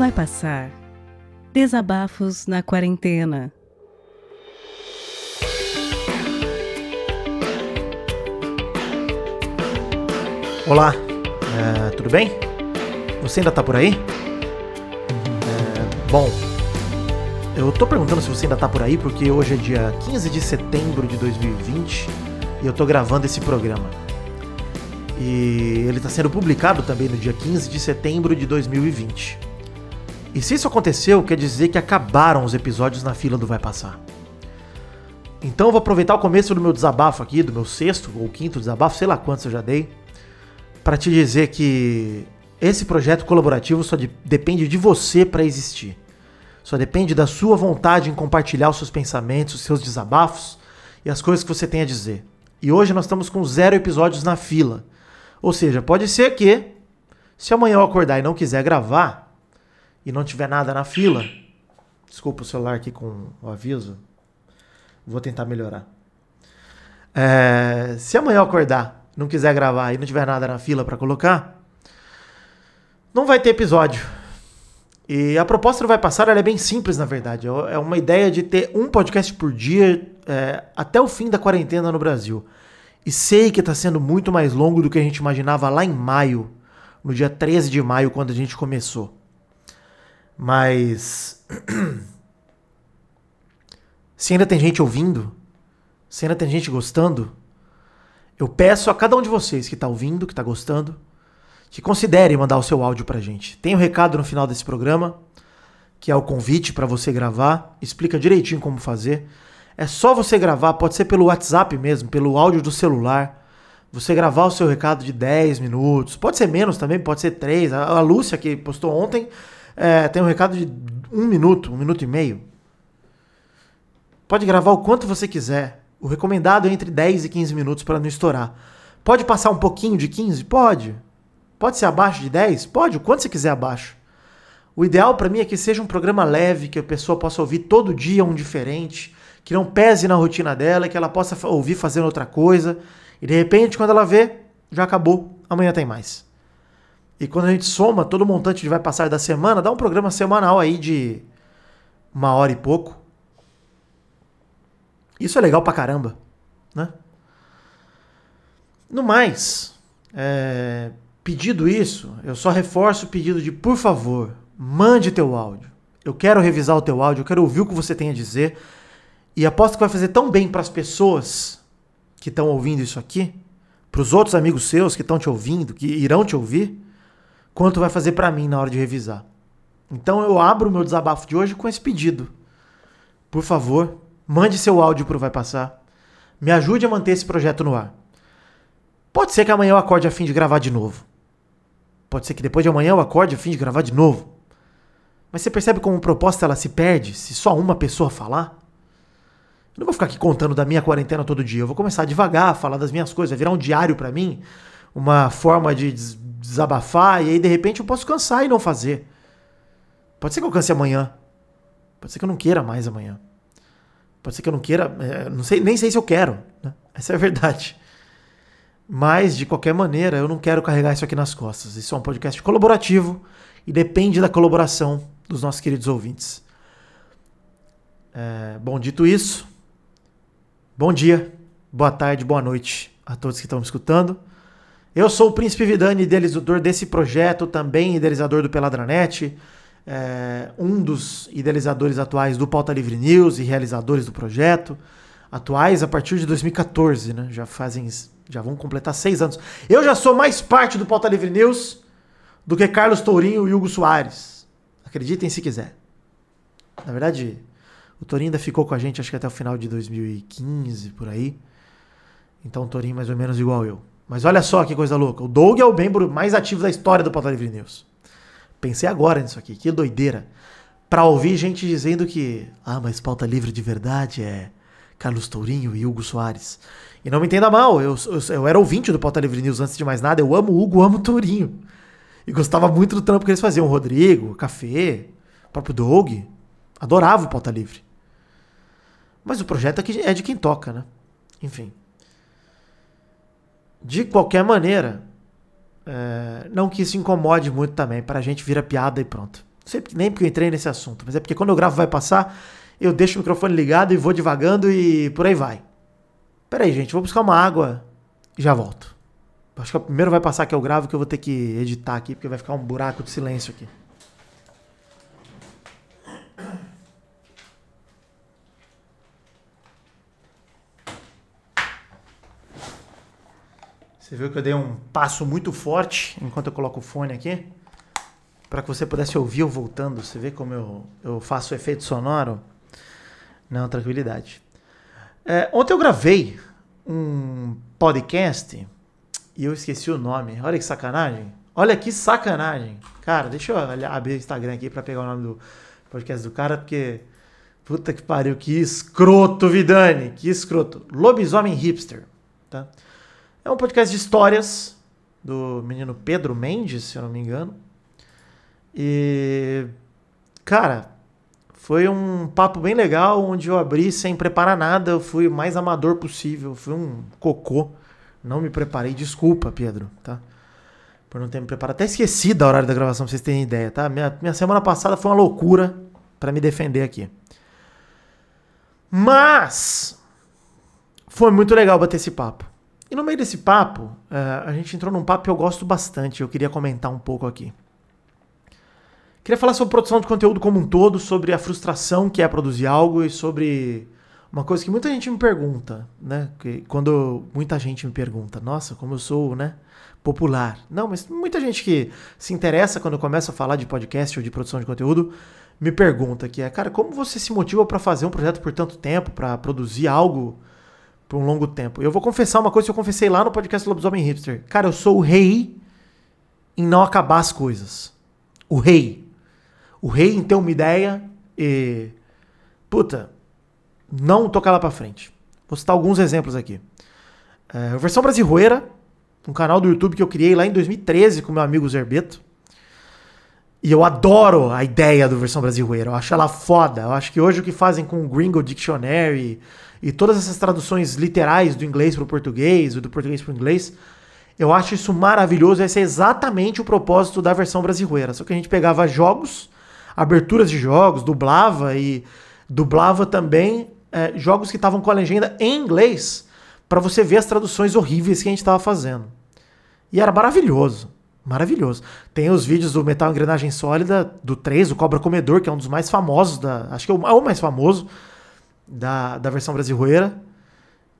Vai passar. Desabafos na quarentena. Olá, é, tudo bem? Você ainda tá por aí? É, bom, eu tô perguntando se você ainda tá por aí porque hoje é dia 15 de setembro de 2020 e eu tô gravando esse programa. E ele está sendo publicado também no dia 15 de setembro de 2020. E se isso aconteceu, quer dizer que acabaram os episódios na fila do Vai Passar. Então eu vou aproveitar o começo do meu desabafo aqui, do meu sexto ou quinto desabafo, sei lá quantos eu já dei, para te dizer que esse projeto colaborativo só de, depende de você para existir. Só depende da sua vontade em compartilhar os seus pensamentos, os seus desabafos e as coisas que você tem a dizer. E hoje nós estamos com zero episódios na fila. Ou seja, pode ser que, se amanhã eu acordar e não quiser gravar, e não tiver nada na fila, desculpa o celular aqui com o aviso, vou tentar melhorar. É, se amanhã eu acordar, não quiser gravar e não tiver nada na fila para colocar, não vai ter episódio. E a proposta do Vai Passar é bem simples, na verdade. É uma ideia de ter um podcast por dia é, até o fim da quarentena no Brasil. E sei que está sendo muito mais longo do que a gente imaginava lá em maio, no dia 13 de maio, quando a gente começou. Mas. se ainda tem gente ouvindo, se ainda tem gente gostando, eu peço a cada um de vocês que está ouvindo, que está gostando, que considere mandar o seu áudio pra gente. Tem um recado no final desse programa, que é o convite para você gravar, explica direitinho como fazer. É só você gravar, pode ser pelo WhatsApp mesmo, pelo áudio do celular. Você gravar o seu recado de 10 minutos, pode ser menos também, pode ser 3. A, a Lúcia, que postou ontem, é, tem um recado de um minuto, um minuto e meio. Pode gravar o quanto você quiser. O recomendado é entre 10 e 15 minutos para não estourar. Pode passar um pouquinho de 15? Pode. Pode ser abaixo de 10? Pode, o quanto você quiser abaixo. O ideal para mim é que seja um programa leve, que a pessoa possa ouvir todo dia um diferente, que não pese na rotina dela, que ela possa ouvir fazendo outra coisa. E de repente, quando ela vê, já acabou, amanhã tem mais. E quando a gente soma todo o montante de vai passar da semana, dá um programa semanal aí de uma hora e pouco. Isso é legal pra caramba, né? No mais, é, pedido isso, eu só reforço o pedido de, por favor, mande teu áudio. Eu quero revisar o teu áudio, eu quero ouvir o que você tem a dizer. E aposto que vai fazer tão bem para as pessoas que estão ouvindo isso aqui, para os outros amigos seus que estão te ouvindo, que irão te ouvir, quanto vai fazer para mim na hora de revisar. Então eu abro o meu desabafo de hoje com esse pedido. Por favor, mande seu áudio para o Vai Passar. Me ajude a manter esse projeto no ar. Pode ser que amanhã eu acorde a fim de gravar de novo. Pode ser que depois de amanhã eu acorde a fim de gravar de novo. Mas você percebe como proposta ela se perde se só uma pessoa falar? Eu não vou ficar aqui contando da minha quarentena todo dia. Eu vou começar devagar a falar das minhas coisas, vai virar um diário para mim, uma forma de desabafar, e aí de repente eu posso cansar e não fazer. Pode ser que eu canse amanhã. Pode ser que eu não queira mais amanhã. Pode ser que eu não queira, é, não sei, nem sei se eu quero. Né? Essa é a verdade. Mas, de qualquer maneira, eu não quero carregar isso aqui nas costas. Isso é um podcast colaborativo e depende da colaboração dos nossos queridos ouvintes. É, bom, dito isso, Bom dia, boa tarde, boa noite a todos que estão me escutando. Eu sou o Príncipe Vidani, idealizador desse projeto, também idealizador do Peladranet, é, um dos idealizadores atuais do Pauta Livre News e realizadores do projeto. Atuais a partir de 2014, né? Já fazem. Já vão completar seis anos. Eu já sou mais parte do Pauta Livre News do que Carlos Tourinho e Hugo Soares. Acreditem se quiser. Na verdade, o Torinho ainda ficou com a gente, acho que até o final de 2015, por aí. Então o Torinho mais ou menos igual eu. Mas olha só que coisa louca. O Doug é o membro mais ativo da história do Pauta Livre News. Pensei agora nisso aqui. Que doideira. Pra ouvir gente dizendo que... Ah, mas Pauta Livre de verdade é Carlos Tourinho e Hugo Soares. E não me entenda mal. Eu, eu, eu era ouvinte do Pauta Livre News antes de mais nada. Eu amo Hugo, amo Tourinho. E gostava muito do trampo que eles faziam. O Rodrigo, o Café, o próprio Doug. Adorava o Pauta Livre. Mas o projeto é de quem toca, né? Enfim. De qualquer maneira, é, não que isso incomode muito também, para a gente vira piada e pronto. sei nem porque eu entrei nesse assunto, mas é porque quando eu gravo vai passar, eu deixo o microfone ligado e vou devagando e por aí vai. Pera aí, gente, vou buscar uma água e já volto. Acho que o primeiro vai passar que eu gravo que eu vou ter que editar aqui, porque vai ficar um buraco de silêncio aqui. Você viu que eu dei um passo muito forte enquanto eu coloco o fone aqui? Para que você pudesse ouvir eu voltando. Você vê como eu, eu faço efeito sonoro? Não, tranquilidade. É, ontem eu gravei um podcast e eu esqueci o nome. Olha que sacanagem. Olha que sacanagem. Cara, deixa eu abrir o Instagram aqui para pegar o nome do podcast do cara, porque. Puta que pariu, que escroto, Vidani. Que escroto. Lobisomem Hipster. Tá? É um podcast de histórias do menino Pedro Mendes, se eu não me engano. E. Cara, foi um papo bem legal, onde eu abri sem preparar nada. Eu fui o mais amador possível. Fui um cocô. Não me preparei. Desculpa, Pedro, tá? Por não ter me preparado. Até esqueci da hora da gravação, pra vocês terem ideia, tá? Minha, minha semana passada foi uma loucura para me defender aqui. Mas. Foi muito legal bater esse papo. E no meio desse papo, uh, a gente entrou num papo que eu gosto bastante, eu queria comentar um pouco aqui. Queria falar sobre produção de conteúdo como um todo, sobre a frustração que é produzir algo e sobre uma coisa que muita gente me pergunta, né? Que quando muita gente me pergunta, nossa, como eu sou, né? Popular. Não, mas muita gente que se interessa quando eu começo a falar de podcast ou de produção de conteúdo me pergunta que é, cara, como você se motiva para fazer um projeto por tanto tempo, para produzir algo por um longo tempo. Eu vou confessar uma coisa que eu confessei lá no podcast Lobisomem Hipster. Cara, eu sou o rei em não acabar as coisas. O rei. O rei em ter uma ideia e. Puta, não tocar lá pra frente. Vou citar alguns exemplos aqui. É, versão brasileira, um canal do YouTube que eu criei lá em 2013 com meu amigo Zerbeto. E eu adoro a ideia do versão brasileira. Eu acho ela foda. Eu acho que hoje o que fazem com o Gringo Dictionary e todas essas traduções literais do inglês para o português, ou do português para o inglês, eu acho isso maravilhoso. Esse é exatamente o propósito da versão brasileira. Só que a gente pegava jogos, aberturas de jogos, dublava e dublava também é, jogos que estavam com a legenda em inglês para você ver as traduções horríveis que a gente estava fazendo. E era maravilhoso. Maravilhoso. Tem os vídeos do Metal Engrenagem Sólida, do 3, o Cobra Comedor, que é um dos mais famosos, da, acho que é o, é o mais famoso da, da versão brasileira.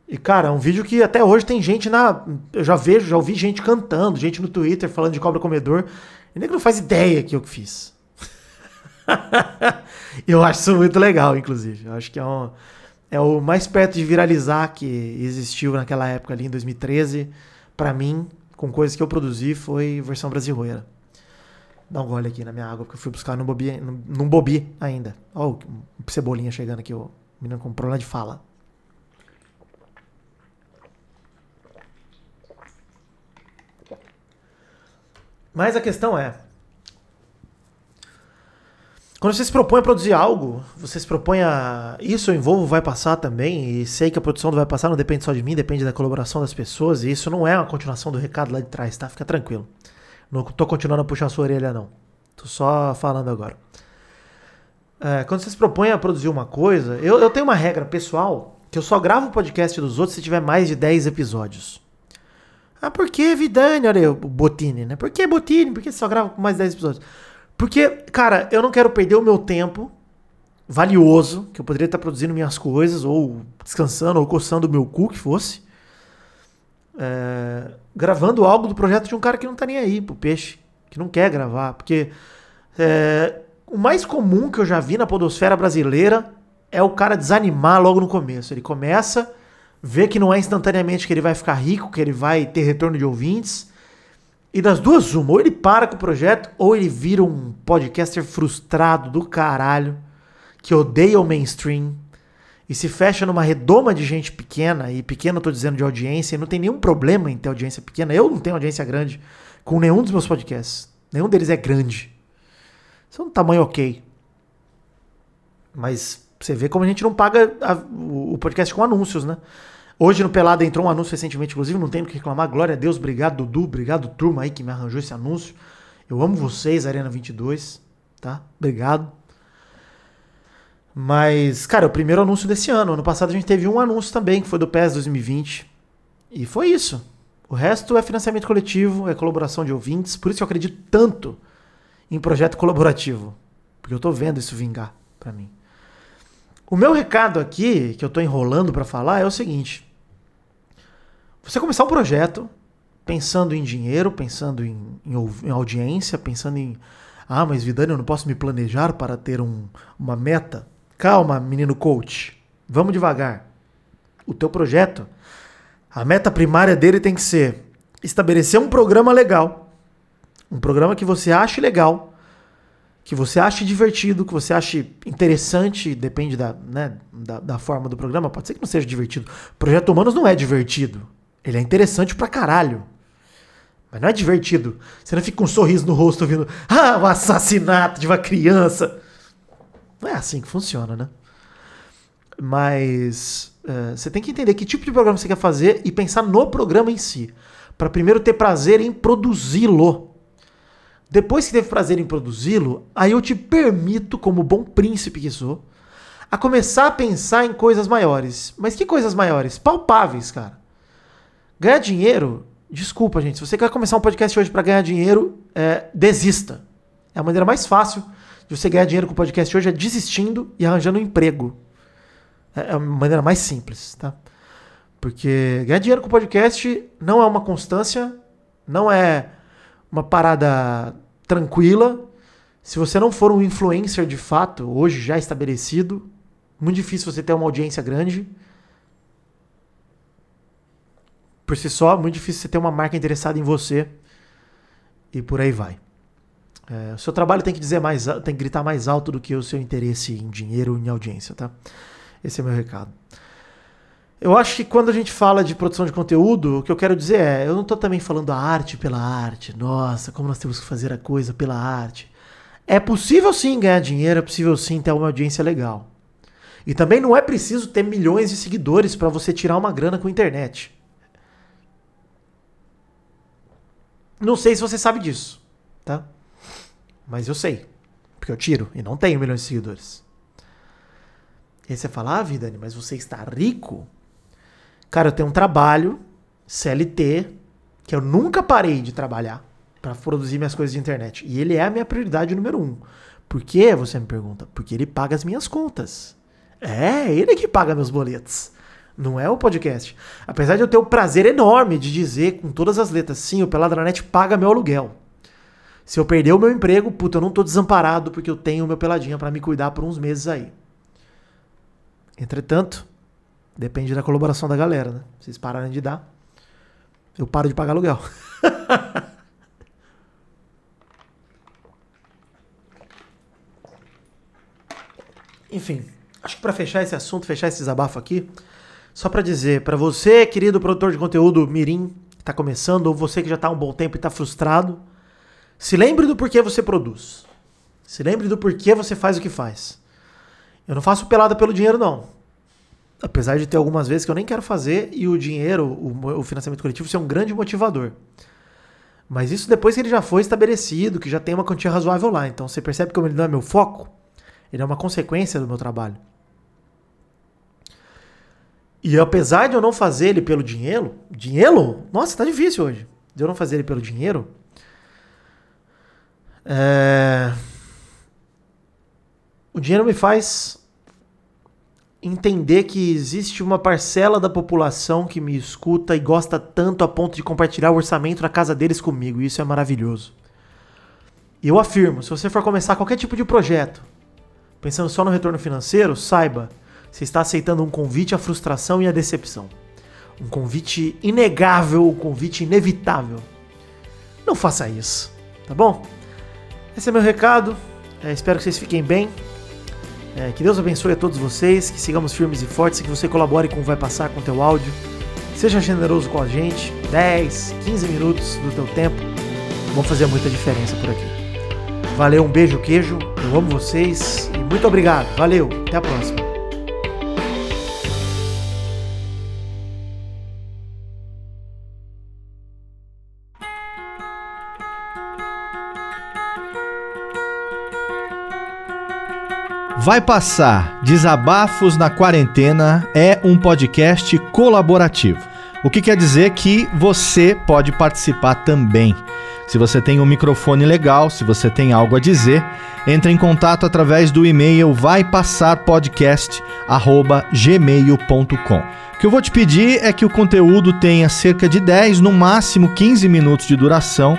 E, cara, é um vídeo que até hoje tem gente na. Eu já vejo, já ouvi gente cantando, gente no Twitter falando de cobra comedor. E nem que não faz ideia que eu fiz. eu acho isso muito legal, inclusive. Eu acho que é, um, é o mais perto de viralizar que existiu naquela época ali, em 2013. para mim, com coisas que eu produzi, foi versão brasileira. Dá um gole aqui na minha água, porque eu fui buscar num bobi, num bobi ainda. Ó, oh, cebolinha chegando aqui, ó. Menino com problema de fala. Mas a questão é. Quando você se propõe a produzir algo, você se propõe a. Isso eu envolvo, vai passar também, e sei que a produção do vai passar não depende só de mim, depende da colaboração das pessoas, e isso não é uma continuação do recado lá de trás, tá? Fica tranquilo. Não tô continuando a puxar a sua orelha, não. Tô só falando agora. É, quando você se propõe a produzir uma coisa, eu, eu tenho uma regra pessoal que eu só gravo o podcast dos outros se tiver mais de 10 episódios. Ah, por que Vidani? Olha aí, o Botini, né? Por que Botini? Por que você só grava com mais de 10 episódios? Porque, cara, eu não quero perder o meu tempo valioso, que eu poderia estar produzindo minhas coisas, ou descansando, ou coçando o meu cu, que fosse, é, gravando algo do projeto de um cara que não tá nem aí pro peixe, que não quer gravar. Porque é, o mais comum que eu já vi na podosfera brasileira é o cara desanimar logo no começo. Ele começa, vê que não é instantaneamente que ele vai ficar rico, que ele vai ter retorno de ouvintes. E das duas, uma, ou ele para com o projeto, ou ele vira um podcaster frustrado do caralho, que odeia o mainstream, e se fecha numa redoma de gente pequena, e pequena eu tô dizendo de audiência, e não tem nenhum problema em ter audiência pequena. Eu não tenho audiência grande com nenhum dos meus podcasts. Nenhum deles é grande. É um tamanho ok. Mas você vê como a gente não paga a, o podcast com anúncios, né? Hoje no Pelada entrou um anúncio recentemente, inclusive, não tem o que reclamar. Glória a Deus, obrigado Dudu, obrigado turma aí que me arranjou esse anúncio. Eu amo vocês, Arena 22. tá? Obrigado. Mas, cara, é o primeiro anúncio desse ano. Ano passado a gente teve um anúncio também, que foi do PES 2020. E foi isso. O resto é financiamento coletivo, é colaboração de ouvintes. Por isso que eu acredito tanto em projeto colaborativo. Porque eu tô vendo isso vingar para mim. O meu recado aqui, que eu tô enrolando para falar, é o seguinte. Você começar um projeto pensando em dinheiro, pensando em, em, em audiência, pensando em. Ah, mas Vidani, eu não posso me planejar para ter um, uma meta. Calma, menino coach. Vamos devagar. O teu projeto, a meta primária dele tem que ser estabelecer um programa legal. Um programa que você ache legal, que você ache divertido, que você ache interessante, depende da, né, da, da, forma do programa. Pode ser que não seja divertido. Projeto Humanos não é divertido. Ele é interessante pra caralho. Mas não é divertido. Você não fica com um sorriso no rosto ouvindo, ah, o assassinato de uma criança. Não é assim que funciona, né? Mas uh, você tem que entender que tipo de programa você quer fazer e pensar no programa em si. Para primeiro ter prazer em produzi-lo. Depois que teve prazer em produzi-lo, aí eu te permito, como bom príncipe que sou, a começar a pensar em coisas maiores. Mas que coisas maiores? Palpáveis, cara. Ganhar dinheiro, desculpa, gente. Se você quer começar um podcast hoje para ganhar dinheiro, é, desista. É a maneira mais fácil de você ganhar dinheiro com o podcast hoje é desistindo e arranjando um emprego. É, é a maneira mais simples, tá? Porque ganhar dinheiro com podcast não é uma constância, não é uma parada tranquila. Se você não for um influencer de fato, hoje já estabelecido, muito difícil você ter uma audiência grande. Por si só, muito difícil você ter uma marca interessada em você. E por aí vai. É, o seu trabalho tem que dizer mais, tem que gritar mais alto do que o seu interesse em dinheiro e em audiência, tá? Esse é meu recado. Eu acho que quando a gente fala de produção de conteúdo, o que eu quero dizer é, eu não estou também falando a arte pela arte. Nossa, como nós temos que fazer a coisa pela arte. É possível sim ganhar dinheiro, é possível sim ter uma audiência legal. E também não é preciso ter milhões de seguidores para você tirar uma grana com a internet. Não sei se você sabe disso, tá? Mas eu sei. Porque eu tiro e não tenho milhões de seguidores. E aí você fala, ah, Vidani, mas você está rico? Cara, eu tenho um trabalho, CLT, que eu nunca parei de trabalhar para produzir minhas coisas de internet. E ele é a minha prioridade número um. Por que, você me pergunta? Porque ele paga as minhas contas. É, ele que paga meus boletos. Não é o podcast. Apesar de eu ter o prazer enorme de dizer com todas as letras, sim, o Peladranet paga meu aluguel. Se eu perder o meu emprego, puta, eu não tô desamparado porque eu tenho o meu peladinha para me cuidar por uns meses aí. Entretanto, depende da colaboração da galera, né? Vocês pararem de dar, eu paro de pagar aluguel. Enfim, acho que para fechar esse assunto, fechar esse desabafo aqui, só para dizer, para você, querido produtor de conteúdo mirim, que tá começando, ou você que já tá há um bom tempo e tá frustrado, se lembre do porquê você produz. Se lembre do porquê você faz o que faz. Eu não faço pelada pelo dinheiro, não. Apesar de ter algumas vezes que eu nem quero fazer e o dinheiro, o, o financiamento coletivo, ser um grande motivador. Mas isso depois que ele já foi estabelecido, que já tem uma quantia razoável lá. Então você percebe que ele não é meu foco, ele é uma consequência do meu trabalho. E apesar de eu não fazer ele pelo dinheiro, dinheiro? Nossa, tá difícil hoje. De eu não fazer ele pelo dinheiro, é... O dinheiro me faz entender que existe uma parcela da população que me escuta e gosta tanto a ponto de compartilhar o orçamento na casa deles comigo. Isso é maravilhoso. E eu afirmo, se você for começar qualquer tipo de projeto, pensando só no retorno financeiro, saiba, você está aceitando um convite à frustração e à decepção. Um convite inegável, um convite inevitável. Não faça isso, tá bom? Esse é meu recado. É, espero que vocês fiquem bem. É, que Deus abençoe a todos vocês, que sigamos firmes e fortes, que você colabore com o Vai Passar com o teu áudio. Seja generoso com a gente, 10, 15 minutos do teu tempo vão fazer muita diferença por aqui. Valeu, um beijo, queijo, eu amo vocês e muito obrigado. Valeu, até a próxima. Vai Passar Desabafos na Quarentena é um podcast colaborativo. O que quer dizer que você pode participar também. Se você tem um microfone legal, se você tem algo a dizer, entre em contato através do e-mail vaipassarpodcast@gmail.com. O que eu vou te pedir é que o conteúdo tenha cerca de 10, no máximo 15 minutos de duração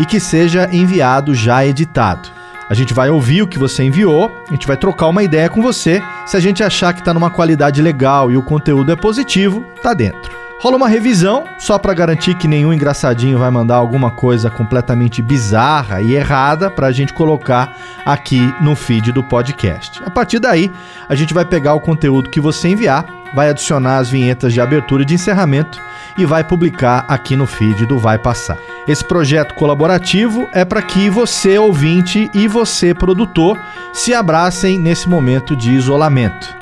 e que seja enviado já editado. A gente vai ouvir o que você enviou, a gente vai trocar uma ideia com você. Se a gente achar que está numa qualidade legal e o conteúdo é positivo, tá dentro. Rola uma revisão, só para garantir que nenhum engraçadinho vai mandar alguma coisa completamente bizarra e errada para a gente colocar aqui no feed do podcast. A partir daí, a gente vai pegar o conteúdo que você enviar, vai adicionar as vinhetas de abertura e de encerramento e vai publicar aqui no feed do Vai Passar. Esse projeto colaborativo é para que você, ouvinte, e você, produtor, se abracem nesse momento de isolamento.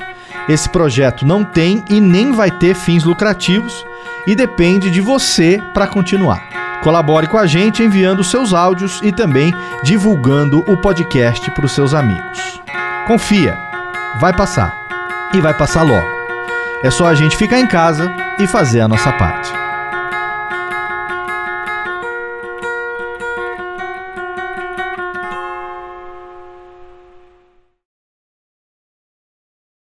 Esse projeto não tem e nem vai ter fins lucrativos e depende de você para continuar. Colabore com a gente enviando seus áudios e também divulgando o podcast para os seus amigos. Confia, vai passar e vai passar logo. É só a gente ficar em casa e fazer a nossa parte.